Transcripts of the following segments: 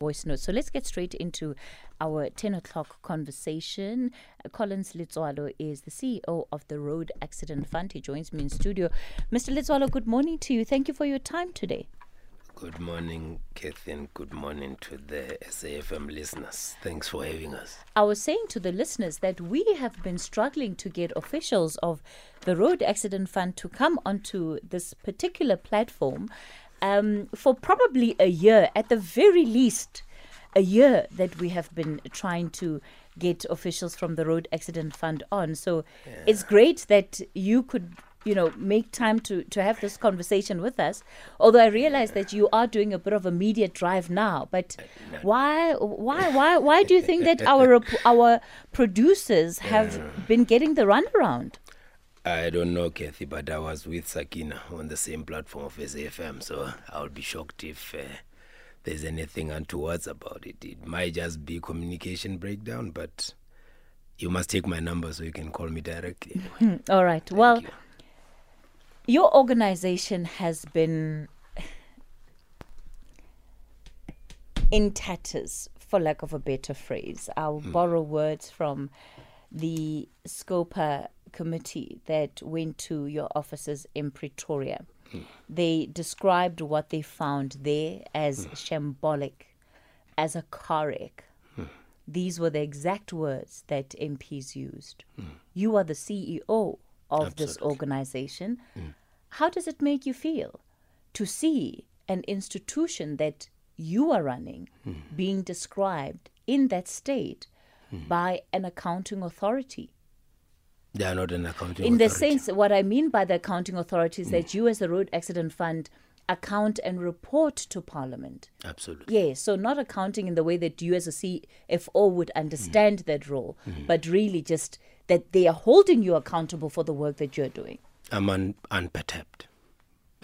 voice notes. So let's get straight into our 10 o'clock conversation. Uh, Collins Letsoalo is the CEO of the Road Accident Fund. He joins me in studio. Mr. Letsoalo, good morning to you. Thank you for your time today. Good morning, Kathy, and good morning to the SAFM listeners. Thanks for having us. I was saying to the listeners that we have been struggling to get officials of the Road Accident Fund to come onto this particular platform um, for probably a year, at the very least, a year that we have been trying to get officials from the Road Accident Fund on. So yeah. it's great that you could you know make time to to have this conversation with us although i realize that you are doing a bit of a media drive now but why why why why do you think that our our producers have been getting the runaround I don't know, Kathy, but I was with Sakina on the same platform of SAFM, so I'll be shocked if uh, there's anything untowards about it. It might just be communication breakdown, but you must take my number so you can call me directly. Anyway. All right. Thank well, you. your organization has been in tatters, for lack of a better phrase. I'll hmm. borrow words from the Scopa committee that went to your offices in Pretoria. Mm. They described what they found there as mm. shambolic, as a car wreck. Mm. These were the exact words that MPs used. You are the CEO of Absolutely. this organization. Hmm. How does it make you feel to see an institution that you are running hmm. being described in that state by an accounting authority? They are not an accounting In authority. the sense, what I mean by the accounting authority is mm. that you, as the Road Accident Fund, account and report to Parliament. Absolutely. Yes, so not accounting in the way that you, as a CFO, would understand mm. that role, mm. but really just that they are holding you accountable for the work that you're doing. I'm un- unperturbed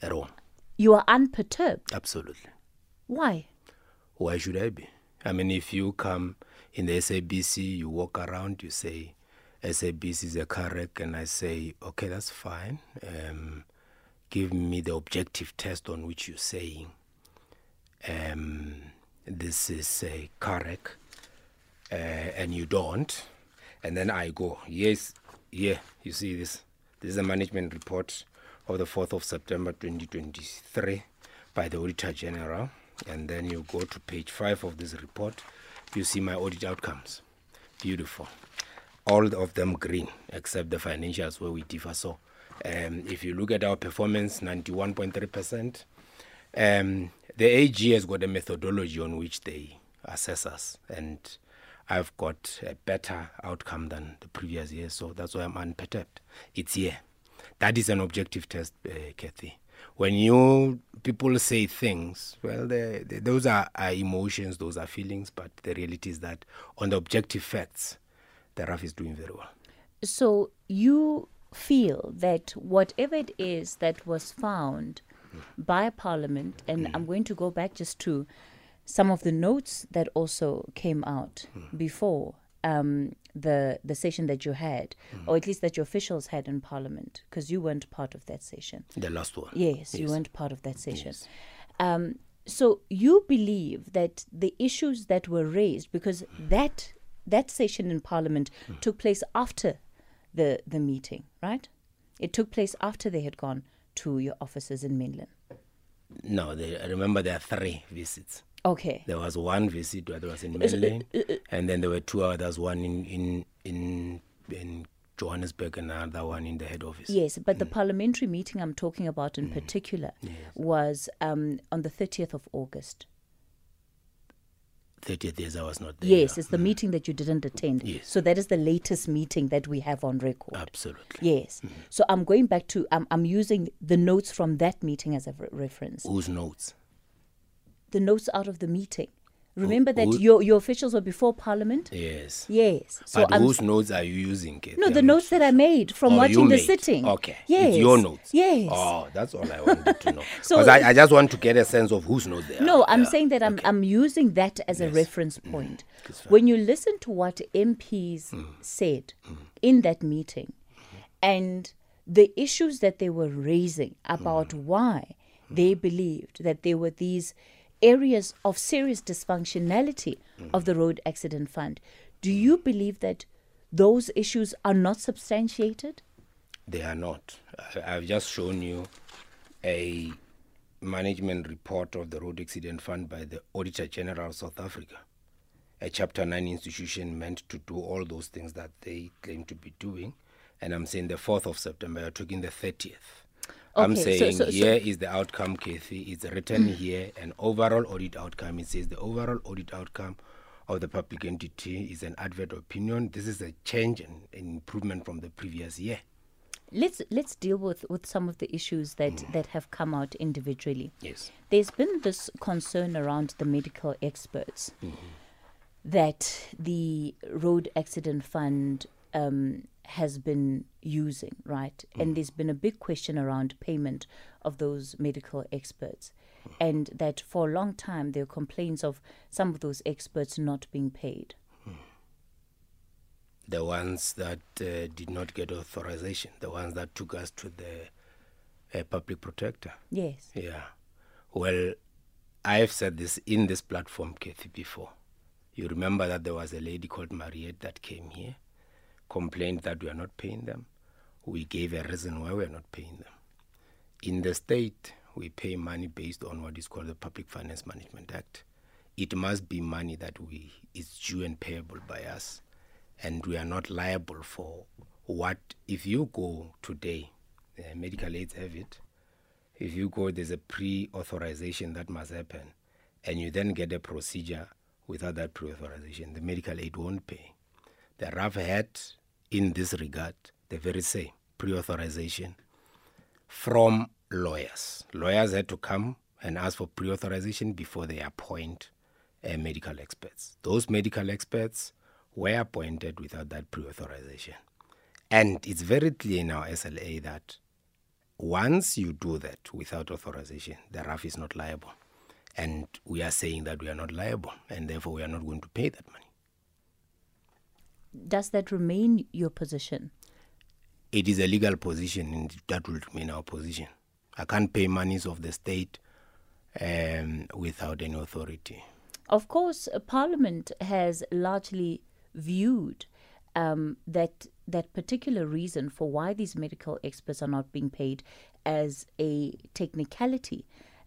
at all. You are unperturbed? Absolutely. Why? Why should I be? I mean, if you come in the SABC, you walk around, you say, SABC is a correct, and I say, okay, that's fine. Um, give me the objective test on which you're saying um, this is a correct, uh, and you don't. And then I go, yes, yeah, you see this. This is a management report of the 4th of September 2023 by the Auditor General. And then you go to page 5 of this report, you see my audit outcomes. Beautiful all of them green except the financials where we differ. So um, if you look at our performance, 91.3%, um, the AG has got a methodology on which they assess us, and I've got a better outcome than the previous year, so that's why I'm unperturbed. It's here. That is an objective test, uh, Kathy. When you people say things, well, they, they, those are, are emotions, those are feelings, but the reality is that on the objective facts, the RAF is doing very well. So you feel that whatever it is that was found mm. by Parliament, and mm. I'm going to go back just to some of the notes that also came out mm. before um, the the session that you had, or at least that your officials had in Parliament, because you weren't part of that session. The last one. Yes, yes. you weren't part of that session. Yes. Um, so you believe that the issues that were raised, because that that session in Parliament mm. took place after the the meeting, right? It took place after they had gone to your offices in Menlyn. No, they, I remember there are three visits. Okay. There was one visit that was in Menlyn, uh, uh, uh, and then there were two others, one in in in, in Johannesburg and another one in the head office. Yes, but mm. the parliamentary meeting I'm talking about in mm. particular yes. was um, on the 30th of August. 30th years I was not there. Yes, it's the mm. meeting that you didn't attend. Yes. So that is the latest meeting that we have on record. Absolutely. Yes. Mm. So I'm going back to, I'm, I'm using the notes from that meeting as a re- reference. Whose notes? The notes out of the meeting. Remember who, that your your officials were before Parliament. Yes. Yes. So but I'm, whose notes are you using? Kate? No, the notes that I made from oh, watching the sitting. Okay. Yes. It's your notes. Yes. Oh, that's all I wanted to know. so I, I, just want to get a sense of whose notes they are. No, I'm yeah. saying that I'm okay. I'm using that as yes. a reference mm. point. Mm. When you listen to what MPs mm. said mm. in that meeting, and the issues that they were raising about mm. why they believed that there were these areas of serious dysfunctionality of the road accident fund. Do you believe that those issues are not substantiated? They are not. I've just shown you a management report of the Road Accident Fund by the Auditor General of South Africa, a Chapter 9 institution meant to do all those things that they claim to be doing. And I'm saying the 4th of September, you're talking the 30th. I'm Okay, so- saying so- so- here is the outcome, Kathy. It's written mm. here, an overall audit outcome. It says the overall audit outcome of the public entity is an adverse opinion. This is a change and improvement from the previous year. Let's let's deal with, with some of the issues that, mm. that have come out individually. Yes. There's been this concern around the medical experts mm-hmm. that the road accident fund um, has been using, right? And there's been a big question around payment of those medical experts. And that for a long time there are complaints of some of those experts not being paid. the ones that uh, did not get authorization, the ones that took us to the uh, public protector. Yes. Yeah. Well, I've said this in this platform, Kathy, before. You remember that there was a lady called Mariette that came here, complained that we are not paying them. We gave a reason why we are not paying them. In the state, we pay money based on what is called the Public Finance Management Act. It must be money that we is due and payable by us, and we are not liable for what. If you go today, uh, medical aids have it. If you go, there's a pre-authorization that must happen, and you then get a procedure without that pre-authorization, the medical aid won't pay. The RAF had, in this regard, the very same pre-authorization from lawyers. Lawyers had to come and ask for pre-authorization before they appoint uh, medical experts. Those medical experts were appointed without that pre-authorization. And it's very clear in our SLA that once you do that without authorization, the RAF is not liable. And we are saying that we are not liable, and therefore we are not going to pay that money. Does that remain your position? It is a legal position, and that will remain our position. I can't pay monies of the state um, without any authority. Of course, uh, Parliament has largely viewed um, that that particular reason for why these medical experts are not being paid as a technicality.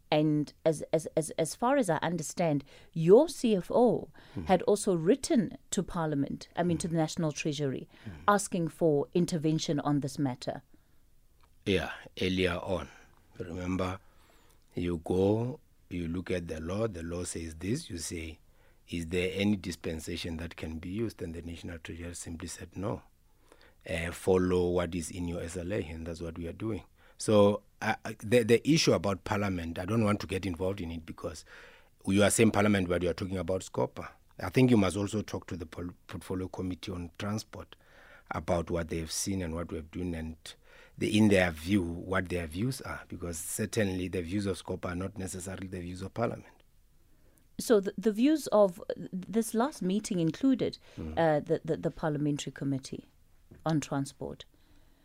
And as, as, as, as far as I understand, your CFO hmm. had also written to Parliament, I mean to the hmm. National Treasury, hmm. asking for intervention on this matter. Yeah, earlier on. Remember, you go, you look at the law, the law says this, you say, is there any dispensation that can be used? And the National Treasury simply said no. Uh, follow what is in your SLA, and that's what we are doing. So uh, the the issue about Parliament, I don't want to get involved in it because you are saying Parliament, but you are talking about SCOPA. I think you must also talk to the pol- Portfolio Committee on Transport about what they have seen and what we have done, and the, in their view, what their views are, because certainly the views of SCOPA are not necessarily the views of Parliament. So the, the views of this last meeting included uh, the, the, the Parliamentary Committee on Transport.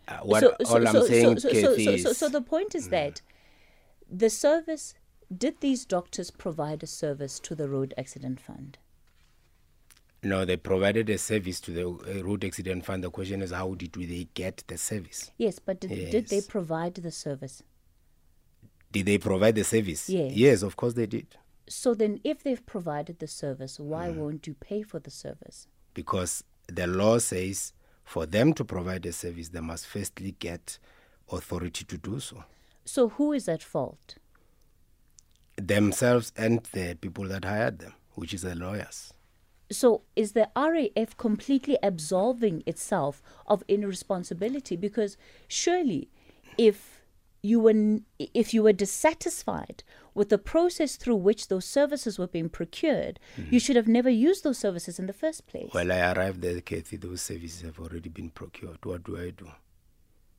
Uh, what so, all so, I'm so, saying, so, so, so, so, so the point is that the service did these doctors provide a service to the road accident fund? no, they provided a service to the uh, road accident fund. The question is, how did they get the service? Yes, but did, did they provide the service? Did they provide the service? Yes. Yes, of course they did. So then, if they've provided the service, why Mm. won't you pay for the service? because the law says for them to provide a service, they must firstly get authority to do so. So who is at fault? Themselves and the people that hired them, which is the lawyers. So is the RAF completely absolving itself of any responsibility? Because surely, if you were if you were dissatisfied with the process through which those services were being procured, you should have never used those services in the first place. Well, I arrived there, Kathy, those services have already been procured. What do I do?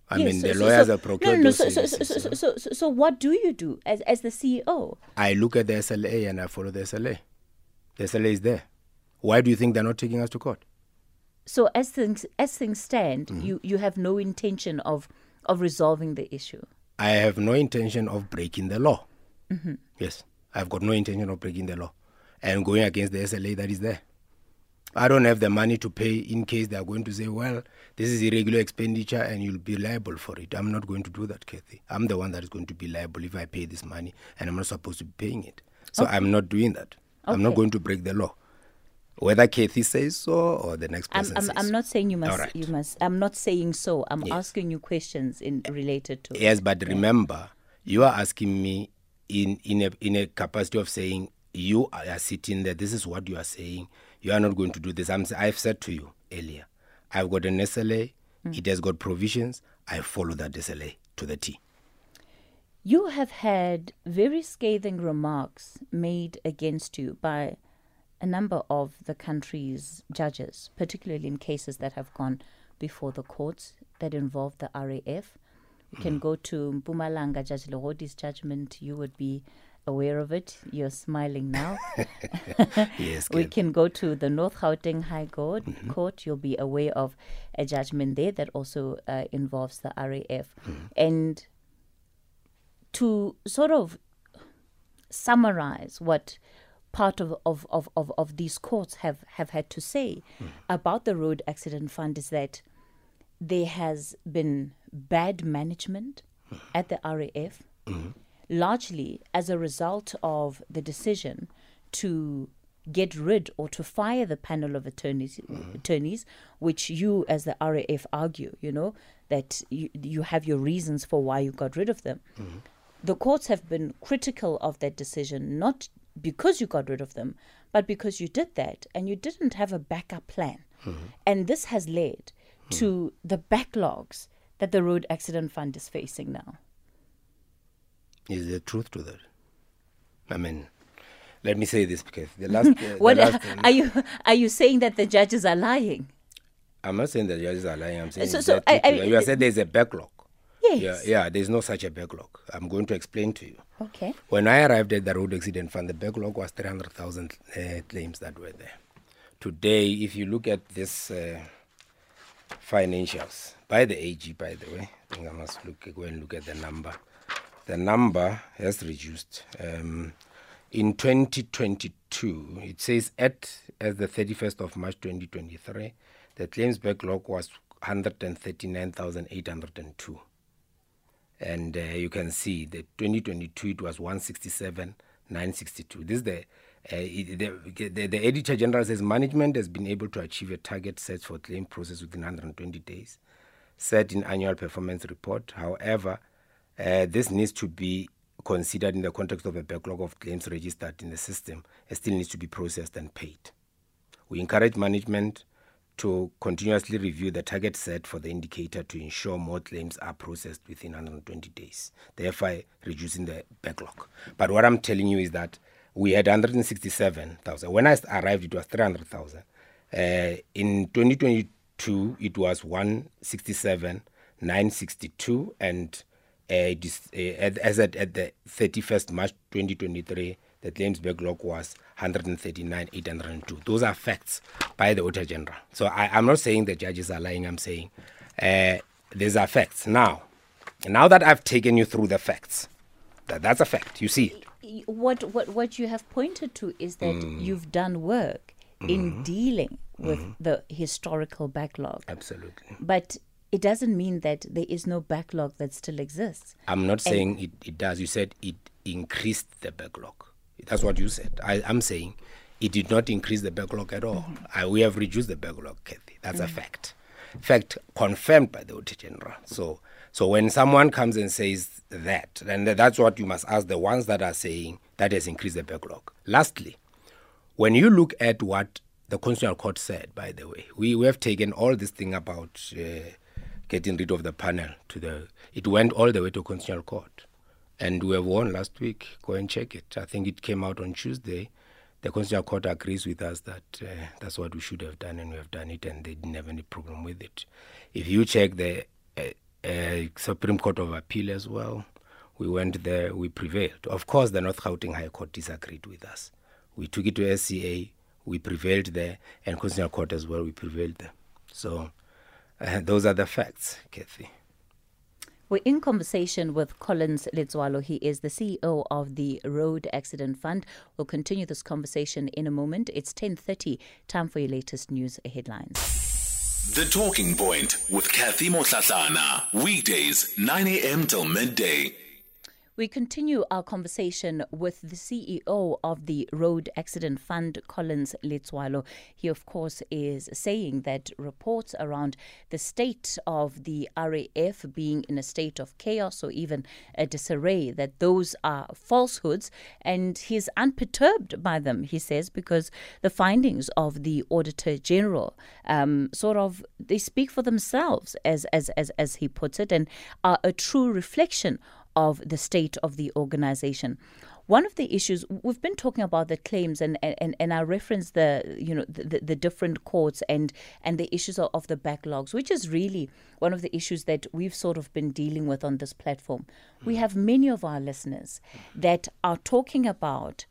I Yes, mean, so- the lawyers so- have procured no, no, those so, services. so, so, so so, so, what do you do as, as the CEO? I look at the SLA and I follow the SLA. The SLA is there. Why do you think they're not taking us to court? So as things as things stand, Mm-hmm. you, you have no intention of of resolving the issue. I have no intention of breaking the law. Mm-hmm. Yes, I've got no intention of breaking the law and going against the SLA that is there. I don't have the money to pay in case they are going to say, well, this is irregular expenditure and you'll be liable for it. I'm not going to do that, Kathy. I'm the one that is going to be liable if I pay this money and I'm not supposed to be paying it. So okay. I'm not doing that. Okay. I'm not going to break the law. Whether Kathy says so or the next person I'm, I'm, I'm not saying you must. Right. You must. I'm not saying so. I'm yes. asking you questions in related to. Yes, but remember, you are asking me in in a in a capacity of saying you are sitting there. This is what you are saying you are not going to do this. I'm, I've said to you earlier, I've got an SLA, mm. it has got provisions, I follow that SLA to the T. You have had very scathing remarks made against you by a number of the country's judges, particularly in cases that have gone before the courts that involve the RAF. You can go to Mpumalanga Judge Lerodi's judgment, you would be aware of it. You're smiling now. yes. we can go to the North Gauteng High Court. Mm-hmm. Court. You'll be aware of a judgment there that also uh, involves the RAF. Mm-hmm. And to sort of summarize what part of, of, of, of, of these courts have, have had to say mm. about the road accident fund is that there has been bad management mm. at the RAF. Mm-hmm largely as a result of the decision to get rid or to fire the panel of attorneys, mm-hmm. attorneys, which you, as the RAF, argue, you know, that you, you have your reasons for why you got rid of them. Mm-hmm. The courts have been critical of that decision, not because you got rid of them, but because you did that and you didn't have a backup plan. Mm-hmm. And this has led to the backlogs that the Road Accident Fund is facing now. Is there truth to that? I mean, let me say this because the last. Uh, what the last, are you are you saying that the judges are lying? I'm not saying that the judges are lying. I'm saying so, so I, I, you are saying there's a backlog. Yes. Yeah, yeah, there's no such a backlog. I'm going to explain to you. Okay. When I arrived at the road accident fund, the backlog was 300,000 uh, claims that were there. Today, if you look at this uh, financials by the AG, by the way, I think I must look go and look at the number the number has reduced. Um, in 2022, it says at as the 31st of March 2023, the claims backlog was 139,802. And uh, you can see that 2022 it was 167,962. This is the, uh, the, the, the auditor general says management has been able to achieve a target set for claim process within 120 days, set in annual performance report. However, uh, this needs to be considered in the context of a backlog of claims registered in the system and still needs to be processed and paid. We encourage management to continuously review the target set for the indicator to ensure more claims are processed within 120 days, therefore reducing the backlog. But what I'm telling you is that we had 167,000. When I arrived, it was 300,000. Uh, in 2022, it was 167,962, and uh, uh, as at, at the 31st March 2023, the claims backlog was 139,802. Those are facts by the Auditor General. So I, am not saying the judges are lying. I'm saying uh, these are facts. Now, now that I've taken you through the facts, that, that's a fact. You see it. What what what you have pointed to is that mm. you've done work mm-hmm. in dealing with mm-hmm. the historical backlog. Absolutely. But it doesn't mean that there is no backlog that still exists. I'm not and saying it, it does. You said it increased the backlog. That's what you said. I, am saying it did not increase the backlog at all. Mm-hmm. I, we have reduced the backlog, Kathy. That's mm-hmm. a fact. Fact confirmed by the Auditor General. So, so when someone comes and says that, then that's what you must ask the ones that are saying that has increased the backlog. Lastly, when you look at what the Constitutional Court said, by the way, we, we have taken all this thing about. Uh, getting rid of the panel to the it went all the way to constitutional court and we have won last week. Go and check it. I think it came out on tuesday. The constitutional court agrees with us that uh, that's what we should have done and we have done it and they didn't have any problem with it. If you check the uh, uh, supreme court of appeal as well we went there we prevailed. Of course the north gauteng high court disagreed with us. We took it to sca we prevailed there and constitutional court as well we prevailed there. So uh, those are the facts, Kathy. We're in conversation with Collins Letsoalo. He is the CEO of the Road Accident Fund. We'll continue this conversation in a moment. It's 10:30. Time for your latest news headlines. The Talking Point with Kathy Motlatlana. Weekdays, 9 a.m. till midday. We continue our conversation with the CEO of the Road Accident Fund, Collins Letsoalo. He, of course, is saying that reports around the state of the RAF being in a state of chaos or even a disarray, that those are falsehoods, and he's unperturbed by them, he says, because the findings of the Auditor General um, sort of they speak for themselves, as, as, as, as he puts it, and are a true reflection of the state of the organization. One of the issues we've been talking about the claims and, and, and I reference the you know the, the different courts and and the issues of, of the backlogs, which is really one of the issues that we've sort of been dealing with on this platform. We hmm. have many of our listeners that are talking about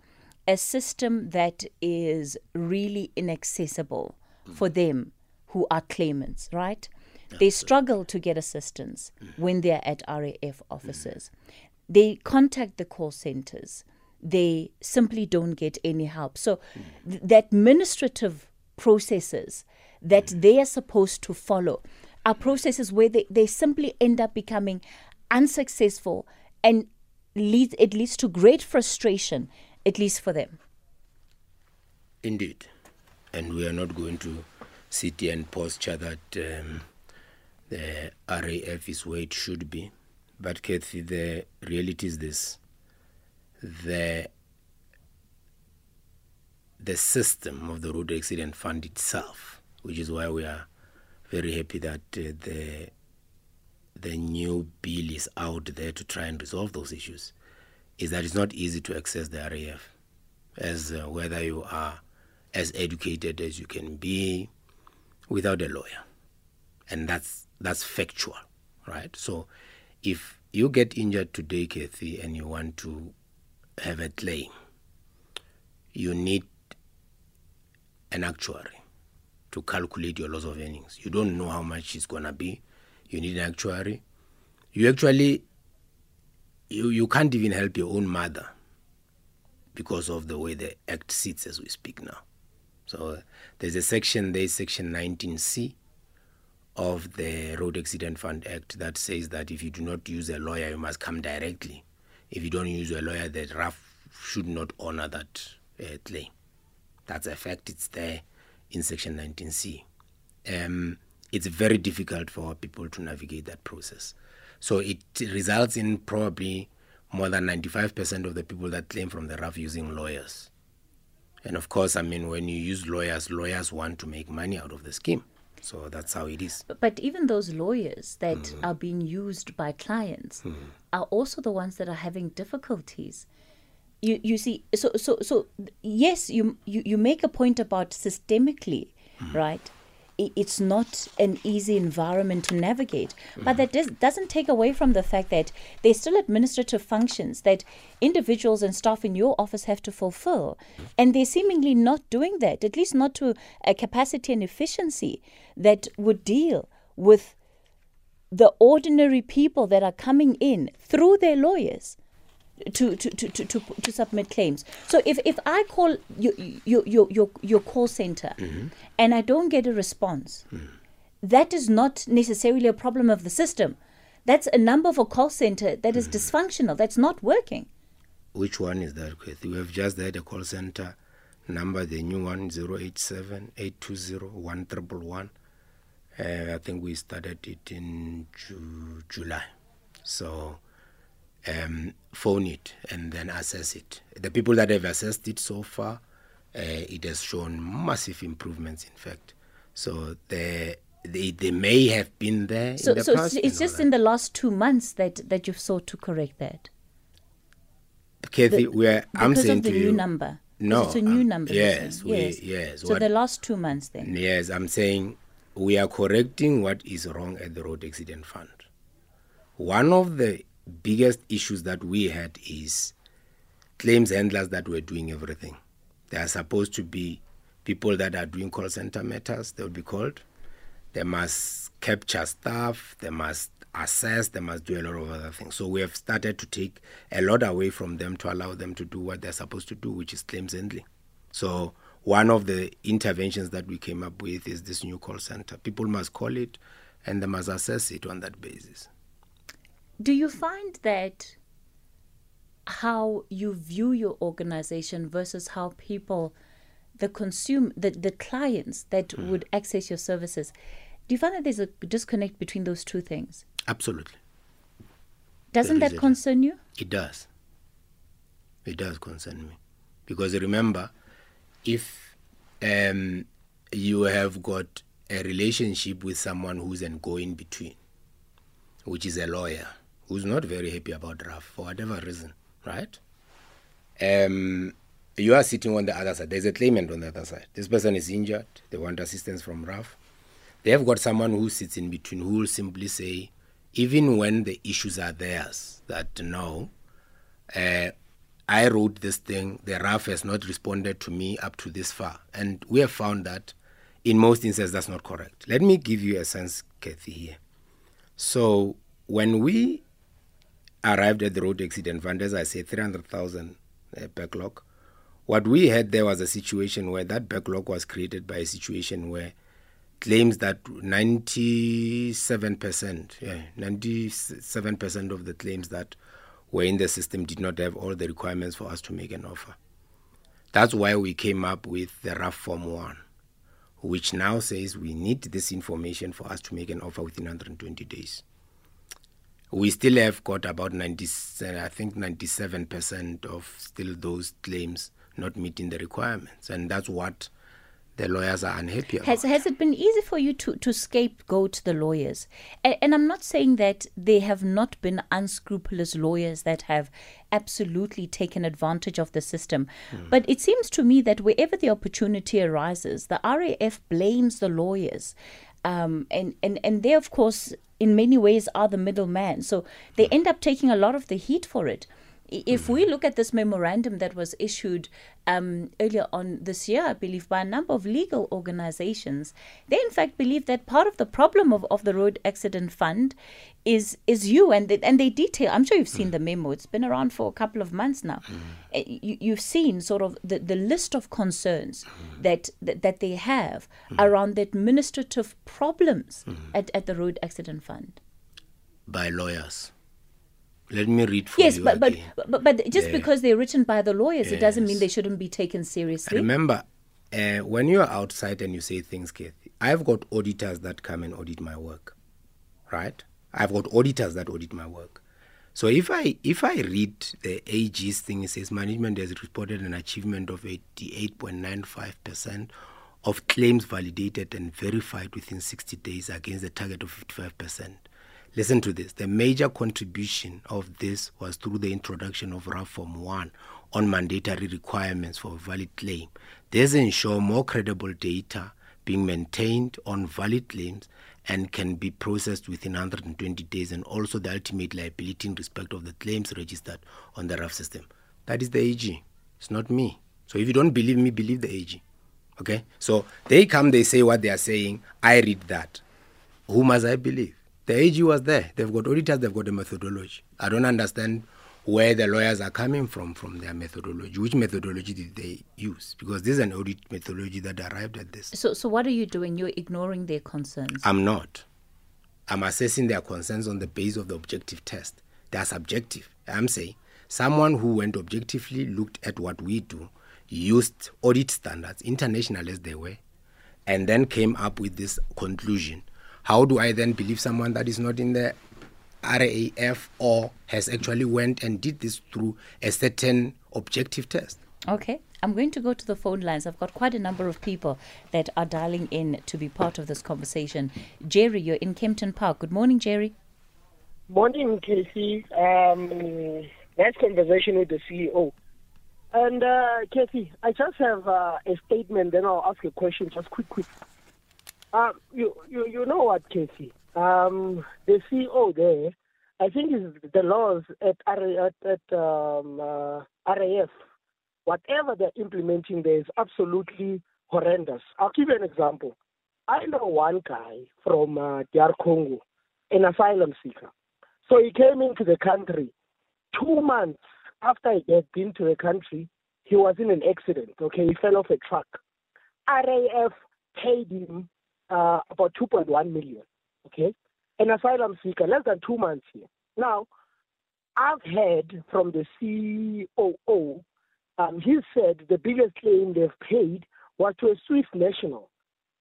a system that is really inaccessible hmm. for them who are claimants, right? They struggle to get assistance when they're at RAF offices. They contact the call centers. They simply don't get any help. So, th- the administrative processes that they are supposed to follow are processes where they, they simply end up becoming unsuccessful and leads, it leads to great frustration, at least for them. Indeed. And we are not going to sit here and posture that um, the RAF is where it should be. But Kathy, the reality is this: the the system of the road accident fund itself, which is why we are very happy that uh, the the new bill is out there to try and resolve those issues, is that it's not easy to access the RAF, as uh, whether you are as educated as you can be without a lawyer, and that's that's factual, right? So if you get injured today, Kathy, and you want to have a claim, you need an actuary to calculate your loss of earnings. You don't know how much it's going to be. You need an actuary. You actually, you, you can't even help your own mother because of the way the act sits as we speak now. So uh, there's a section there, section 19C, of the Road Accident Fund Act that says that if you do not use a lawyer, you must come directly. If you don't use a lawyer, the RAF should not honor that uh, claim. That's a fact. It's there in Section 19C. Um, it's very difficult for people to navigate that process. So it results in probably more than 95% of the people that claim from the RAF using lawyers. And of course, I mean, when you use lawyers, lawyers want to make money out of the scheme. So that's how it is. But even those lawyers that mm. are being used by clients mm. are also the ones that are having difficulties. You you see, so so so yes, you you, you make a point about systemically, mm. right? It's not an easy environment to navigate. But mm-hmm. that does, doesn't take away from the fact that there's still administrative functions that individuals and staff in your office have to fulfill. And they're seemingly not doing that, at least not to a capacity and efficiency that would deal with the ordinary people that are coming in through their lawyers to, to, to, to, to, submit claims. So if, if I call your, your, your, your call center mm-hmm. and I don't get a response, mm. that is not necessarily a problem of the system. That's a number of a call center that is mm. dysfunctional, that's not working. Which one is that, Chris? We have just had a call center number, the new one, 087 820 uh, I think we started it in Ju- July. So um, phone it and then assess it. The people that have assessed it so far, uh, it has shown massive improvements, in fact. So they, they, they may have been there. So, the so past it's just in the last two months that, that you've sought to correct that? Kathy, we're, I'm saying of the to new you, number. No, it's a new um, number. Yes, we, yes. yes. So the last two months then. Yes, I'm saying we are correcting what is wrong at the road accident fund. One of the biggest issues that we had is claims handlers that were doing everything. They are supposed to be people that are doing call center matters, they will be called. They must capture staff, they must assess, they must do a lot of other things. So we have started to take a lot away from them to allow them to do what they're supposed to do, which is claims handling. So one of the interventions that we came up with is this new call center. People must call it and they must assess it on that basis. Do you find that how you view your organization versus how people the consume the, the clients that mm. would access your services do you find that there's a disconnect between those two things? Absolutely. Doesn't that concern you? It does. It does concern me. Because remember if um, you have got a relationship with someone who's an go in between which is a lawyer who's not very happy about RAF for whatever reason right? Um, you are sitting on the other side. There's a claimant on the other side. This person is injured. They want assistance from RAF. They have got someone who sits in between who will simply say, even when the issues are theirs, that no, uh, I wrote this thing, the RAF has not responded to me up to this far. And we have found that in most instances that's not correct. Let me give you a sense, Kathy, here. So when we arrived at the road accident fund, as I said, 300,000 uh, backlog. What we had there was a situation where that backlog was created by a situation where claims that 97%, yeah, 97% of the claims that were in the system did not have all the requirements for us to make an offer. That's why we came up with the RAF Form 1, which now says we need this information for us to make an offer within 120 days we still have got about 90, I think 97% of still those claims not meeting the requirements. And that's what the lawyers are unhappy about. Has, has it been easy for you to, to scapegoat the lawyers? And, and I'm not saying that there have not been unscrupulous lawyers that have absolutely taken advantage of the system. Mm. But it seems to me that wherever the opportunity arises, the RAF blames the lawyers. Um, and, and, and they, of course, in many ways are the middleman. So they end up taking a lot of the heat for it. If we look at this memorandum that was issued um, earlier on this year, I believe, by a number of legal organizations, they in fact believe that part of the problem of, of the road accident fund is is you and they, and they detail. I'm sure you've seen the memo. It's been around for a couple of months now. Mm. You, you've seen sort of the, the list of concerns mm. that, that, that they have mm. around the administrative problems at, at the road accident fund by lawyers. Let me read for yes, you. Yes, but, but, but but just yeah. because they're written by the lawyers, yes. it doesn't mean they shouldn't be taken seriously. Remember, uh, when you're outside and you say things, Kathy, I've got auditors that come and audit my work, right? I've got auditors that audit my work. So if I if I read the AG's thing, it says management has reported an achievement of 88.95 percent of claims validated and verified within 60 days against the target of 55 percent. Listen to this. The major contribution of this was through the introduction of RAF Form 1 on mandatory requirements for valid claim. This ensures more credible data being maintained on valid claims and can be processed within 120 days and also the ultimate liability in respect of the claims registered on the RAF system. That is the AG. It's not me. So if you don't believe me, believe the AG. Okay? So they come, they say what they are saying. I read that. Who must I believe? The AG was there. They've got auditors, they've got a methodology. I don't understand where the lawyers are coming from from their methodology. Which methodology did they use? Because this is an audit methodology that arrived at this. So, so what are you doing? You're ignoring their concerns. I'm not. I'm assessing their concerns on the basis of the objective test. They are subjective. I'm saying someone who went objectively, looked at what we do, used audit standards, international as they were, and then came up with this conclusion how do I then believe someone that is not in the RAF or has actually went and did this through a certain objective test? Okay. I'm going to go to the phone lines. I've got quite a number of people that are dialing in to be part of this conversation. Jerry, you're in Kempton Park. Good morning, Jerry. Morning, Casey. Um, nice conversation with the CEO. And uh, Casey, I just have uh, a statement, then I'll ask a question, just quick, quick. Uh, you, you, you know what, Casey? Um, the CEO there, I think is the laws at, at, at um, uh, RAF, whatever they're implementing there is absolutely horrendous. I'll give you an example. I know one guy from uh, DR Congo an asylum seeker. So he came into the country. Two months after he had been to the country, he was in an accident. Okay, he fell off a truck. RAF paid him uh, about 2.1 million. Okay, an asylum seeker, less than two months here. Now, I've heard from the COO, um, he said the biggest claim they've paid was to a Swiss national,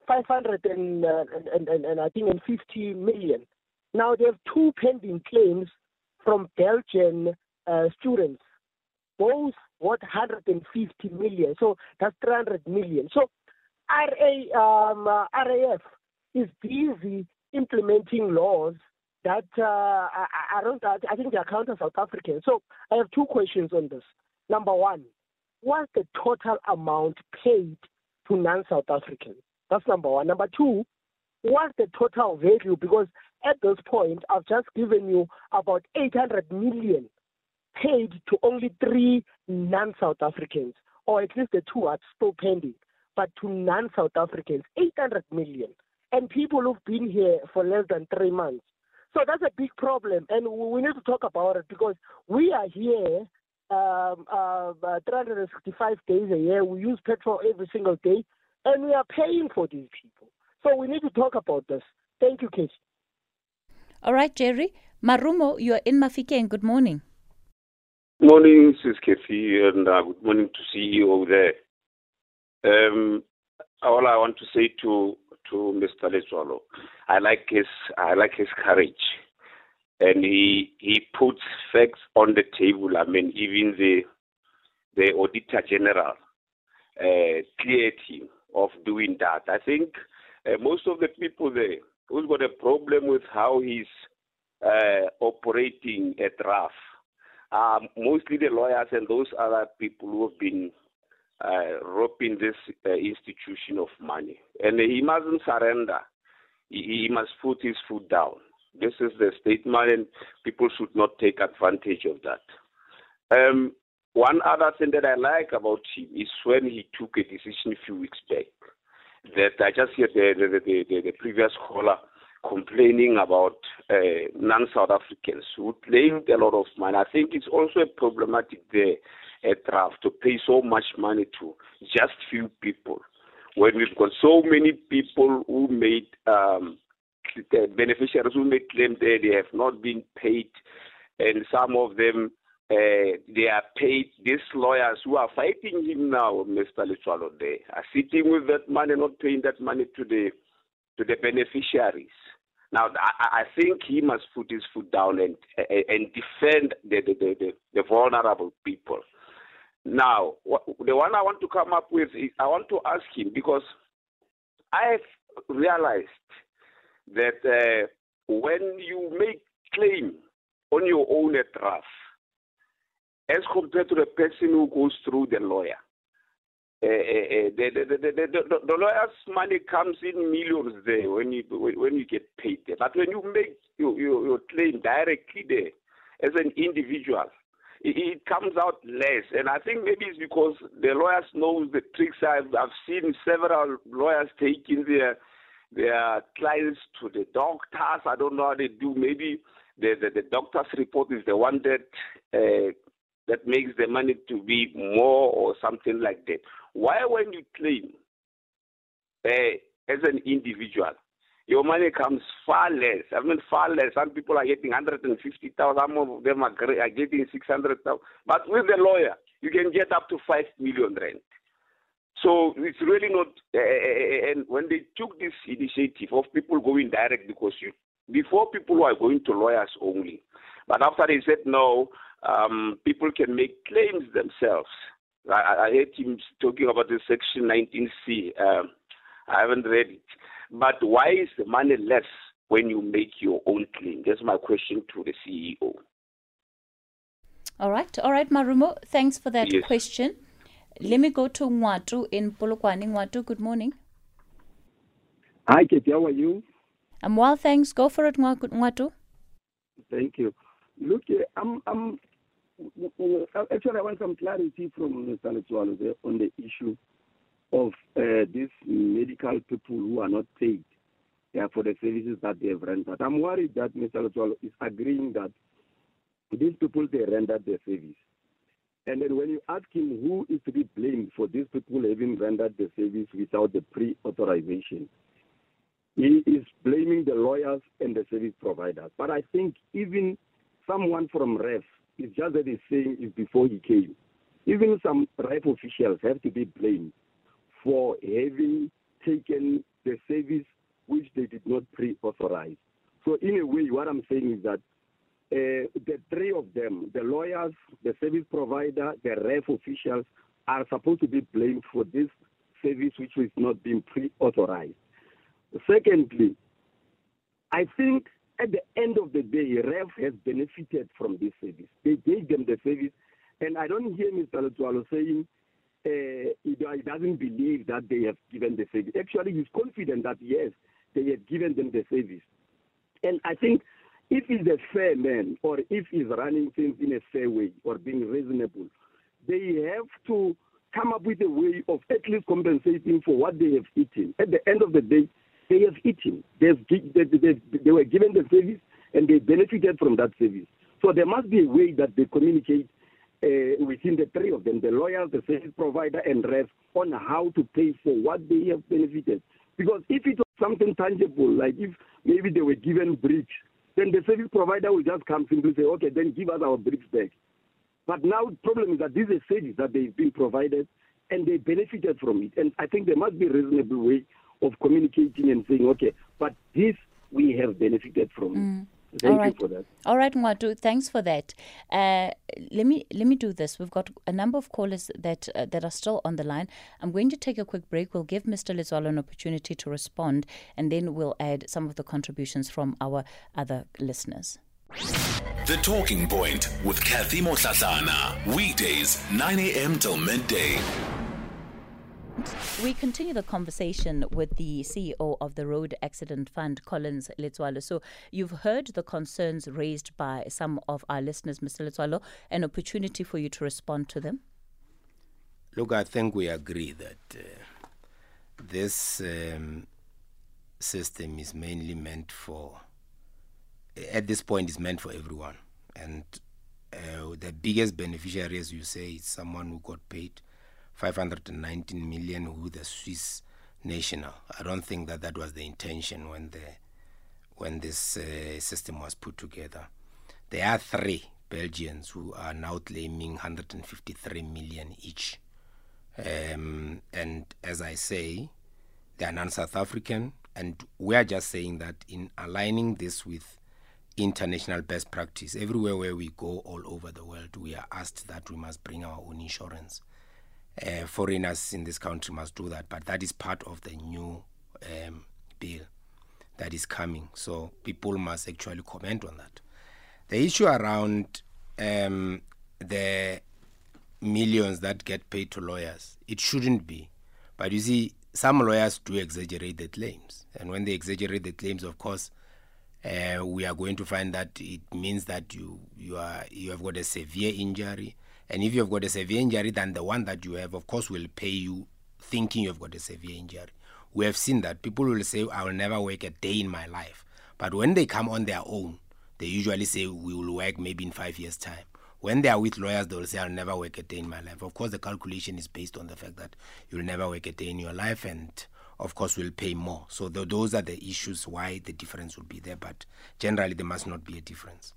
500 and, uh, and, and, and I think and 50 million. Now they have two pending claims from Belgian uh, students, both worth 150 million. So that's 300 million. So RA, um, uh, RAF is busy implementing laws that uh, I, I don't. I think they are counter South African. So I have two questions on this. Number one, what's the total amount paid to non-South Africans? That's number one. Number two, what's the total value? Because at this point, I've just given you about 800 million paid to only three non-South Africans, or at least the two are still pending. But to non-South Africans, 800 million, and people who've been here for less than three months. So that's a big problem, and we need to talk about it because we are here um, uh, uh, 365 days a year. We use petrol every single day, and we are paying for these people. So we need to talk about this. Thank you, Casey. All right, Jerry. Marumo, you are in Mafikeng. Good morning. Good morning, Sis Kathy, and uh, good morning to see you CEO there. Um, all I want to say to to Mr. Letsoalo, I like his I like his courage, and he he puts facts on the table. I mean, even the the Auditor General uh, cleared him of doing that. I think uh, most of the people there who's got a problem with how he's uh, operating at RAF are mostly the lawyers and those other people who have been uh, robbing this uh, institution of money. And he mustn't surrender. He, he must put his foot down. This is the statement, and people should not take advantage of that. Um, one other thing that I like about him is when he took a decision a few weeks back that I just heard the, the, the, the, the previous caller complaining about uh, non-South Africans who claimed a lot of money. I think it's also a problematic there at RAF to pay so much money to just few people when we've got so many people who made um, beneficiaries who made claims there they have not been paid, and some of them uh, they are paid. These lawyers who are fighting him now, Mr. Letsoalo, they are sitting with that money, not paying that money to the to the beneficiaries. Now, I, I think he must put his foot down and and defend the the, the, the vulnerable people. Now, the one I want to come up with is I want to ask him because I've realized that uh, when you make claim on your own at RAF, as compared to the person who goes through the lawyer. Uh, uh, the, the, the, the, lawyer's money comes in millions there when you when you get paid there. But when you make your, your, your claim directly there as an individual, it, comes out less. And I think maybe it's because the lawyers know the tricks. I've, I've seen several lawyers taking their their clients to the doctors. I don't know how they do. Maybe the, the, the doctor's report is the one that uh, that makes the money to be more or something like that. Why, when you claim uh, as an individual, your money comes far less. I mean, far less. Some people are getting 150,000, some of them are, getting 600,000. But with the lawyer, you can get up to 5 million rent. So it's really not. Uh, and when they took this initiative of people going direct, because you, before people were going to lawyers only, but after they said no, um, people can make claims themselves. I, I heard him talking about the Section 19C. Um, I haven't read it. But why is the money less when you make your own claim? That's my question to the CEO. All right, all right, Marumo. Thanks for that yes. question. Let me go to Mwatu in Polokwane. Mwatu, good morning. Hi, Kate. How are you? I'm well, thanks. Go for it, Mwatu. Thank you. Look, eh, I'm, I'm actually, I want some clarity from Mr. Letsoalo eh, on the issue of uh, these medical people who are not paid. uh, for the services that they have rendered. I'm worried that Mr. Letsoalo is agreeing that these people, they rendered their service. And then when you ask him who is to be blamed for these people having rendered the service without the pre-authorization, he is blaming the lawyers and the service providers. But I think even someone from REF is just that he's saying is before he came. Even some REF officials have to be blamed for having taken the service which they did not pre-authorize. So in a way, what I'm saying is that uh, the three of them, the lawyers, the service provider, the RAF officials, are supposed to be blamed for this service which was not being pre-authorized. Secondly, I think at the end of the day, RAF has benefited from this service. They gave them the service, and I don't hear Mr. Letsoalo saying uh, he, doesn't believe that they have given the service. Actually, he's confident that yes, they have given them the service. And I think if he's a fair man or if he's running things in a fair way or being reasonable, they have to come up with a way of at least compensating for what they have eaten. At the end of the day, they have eaten. They've, they, they, they were given the service and they benefited from that service. So there must be a way that they communicate uh, within the three of them, the lawyer, the service provider, and RAF, on how to pay for what they have benefited. Because if it was something tangible, like if maybe they were given bricks, then the service provider will just come simply say, okay, then give us our bricks back. But now the problem is that this is service that they've been provided and they benefited from it. And I think there must be a reasonable way of communicating and saying, okay, but this we have benefited from. Mm. Thank All right. you for that. All right, Mwatu, thanks for that. Uh, let me let me do this. We've got a number of callers that uh, that are still on the line. I'm going to take a quick break. We'll give Mr. Letsoalo an opportunity to respond, and then we'll add some of the contributions from our other listeners. The Talking Point with Kathy Motlatlana. Weekdays, 9 a.m. till midday. We continue the conversation with the CEO of the Road Accident Fund, Collins Letsoalo. So you've heard the concerns raised by some of our listeners, Mr. Letsoalo, an opportunity for you to respond to them. Look, I think we agree that uh, this um, system is mainly meant for, at this point, is meant for everyone. And uh, the biggest beneficiary, as you say, is someone who got paid 519 million who the Swiss national. I don't think that that was the intention when the when this uh, system was put together. There are three Belgians who are now claiming 153 million each. Um, and as I say, they are non-South African, and we are just saying that in aligning this with international best practice, everywhere where we go all over the world, we are asked that we must bring our own insurance uh, foreigners in this country must do that. But that is part of the new um, bill that is coming. So people must actually comment on that. The issue around um, the millions that get paid to lawyers, it shouldn't be. But you see, some lawyers do exaggerate the claims. And when they exaggerate the claims, of course, uh, we are going to find that it means that you you are you have got a severe injury and if you've got a severe injury than the one that you have, of course, will pay you thinking you've got a severe injury. We have seen that people will say, I will never work a day in my life. But when they come on their own, they usually say, We will work maybe in five years' time. When they are with lawyers, they will say, I'll never work a day in my life. Of course, the calculation is based on the fact that you'll never work a day in your life and of course will pay more. So those are the issues why the difference will be there, but generally there must not be a difference.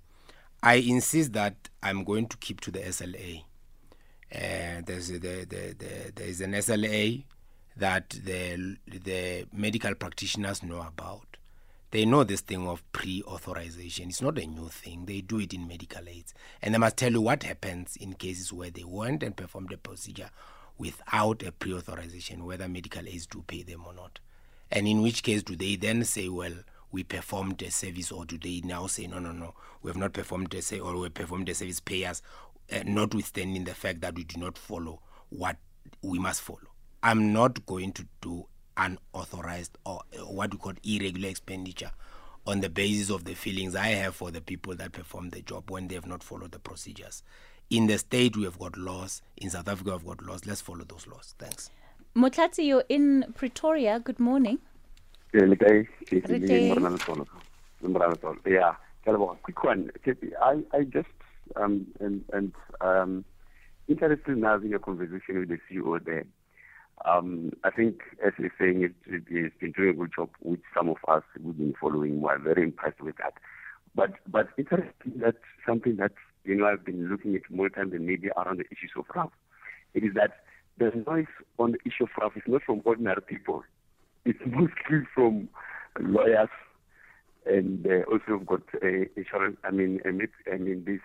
I insist that I'm going to keep to the SLA. Uh, there's the, the, the, there's an SLA that the the medical practitioners know about. They know this thing of pre-authorization. It's not a new thing. They do it in medical aids, and they must tell you what happens in cases where they went and performed a procedure without a pre-authorization, whether medical aids do pay them or not, and in which case do they then say, well we performed a service, or do they now say, no, no, no, we have not performed a service, or we performed a service, pay us, uh, notwithstanding the fact that we do not follow what we must follow. I'm not going to do unauthorized or uh, what we call irregular expenditure on the basis of the feelings I have for the people that perform the job when they have not followed the procedures. In the state, we have got laws. In South Africa, we have got laws. Let's follow those laws. Thanks. Motlatsi, you're in Pretoria. Good morning. Yeah, le kae? Ke Re le teng. Morena Letsoalo. Le Morena Letsoalo. Yeah. Quick one. I, I just um and and um interested in having a conversation with the CEO there. Um, I think, as he's saying, it, it, he's been doing a good job, which some of us who've been following We're very impressed with that. But but interesting that something that you know I've been looking at more time than maybe around the issues of RAF. It is that the noise on the issue of RAF is not from ordinary people. It's mostly from lawyers and uh, also got uh, insurance. I mean, I mean, this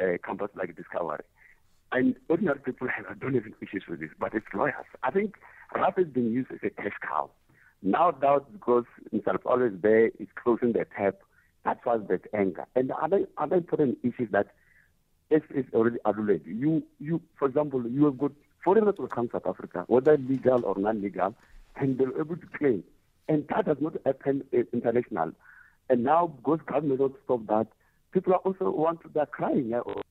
uh, like Discovery. And ordinary people have, don't have issues with this, but it's lawyers. I think RAF has been used as a cash cow. Now doubt because Mr. Always there is closing the tap. That was that anger. And the other other important issue is that as is already alluded, you you for example, you have got foreigners will come to South Africa, whether legal or non-legal, and they're able to claim. And that has not happened uh, international. And now because government don't stop that, people are also want to they're crying. or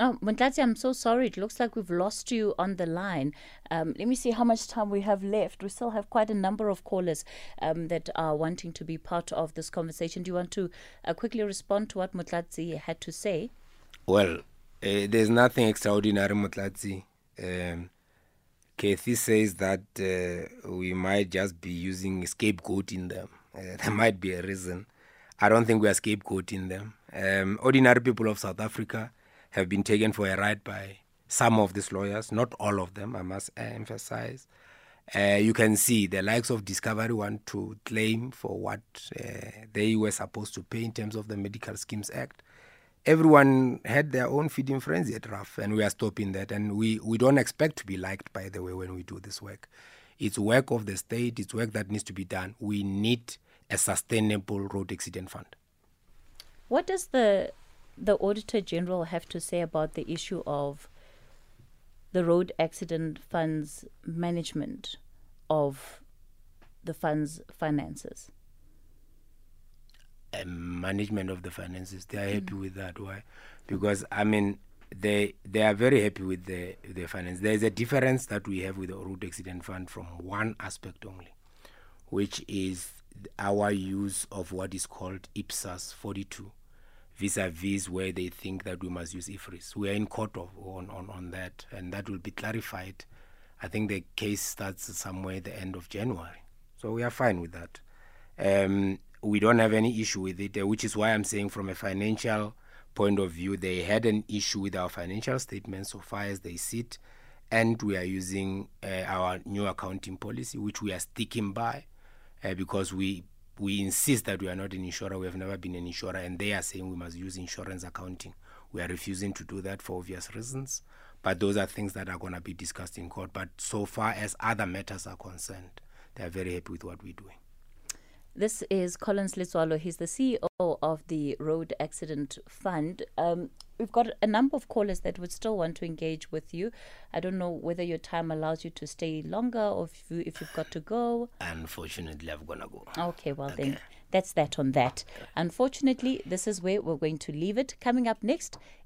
Oh, Motlatsi, I'm so sorry. It looks like we've lost you on the line. Um, let me see how much time we have left. We still have quite a number of callers um, that are wanting to be part of this conversation. Do you want to uh, quickly respond to what Motlatsi had to say? Well, uh, there's nothing extraordinary, Motlatsi. Um, Kathy says that uh, we might just be using scapegoating them. Uh, there might be a reason. I don't think we are scapegoating them. Um, ordinary people of South Africa have been taken for a ride by some of these lawyers, not all of them, I must emphasize. Uh, you can see the likes of Discovery want to claim for what uh, they were supposed to pay in terms of the Medical Schemes Act everyone had their own feeding frenzy at RAF, and we are stopping that. And we, we don't expect to be liked, by the way, when we do this work. It's work of the state, it's work that needs to be done. We need a sustainable road accident fund. What does the the Auditor General have to say about the issue of the road accident funds management of the fund's finances? Um, management of the finances. They are happy with that. Why? Because I mean, they they are very happy with the the finance. There is a difference that we have with the road accident fund from one aspect only, which is our use of what is called IPSAS 42 vis-a-vis where they think that we must use IFRS. We are in court of, on, on, on that, and that will be clarified. I think the case starts somewhere the end of January. So we are fine with that. Um, we don't have any issue with it, uh, which is why I'm saying from a financial point of view, they had an issue with our financial statements so far as they sit, and we are using uh, our new accounting policy, which we are sticking by, uh, because we we insist that we are not an insurer. We have never been an insurer, and they are saying we must use insurance accounting. We are refusing to do that for obvious reasons. But those are things that are going to be discussed in court. But so far as other matters are concerned, they are very happy with what we're doing. This is Collins Letsoalo. He's the CEO of the Road Accident Fund. Um, we've got a number of callers that would still want to engage with you. I don't know whether your time allows you to stay longer or if, you, if you've got to go. Unfortunately, I'm going to go. Okay, well then, that's that on that. Unfortunately, this is where we're going to leave it. Coming up next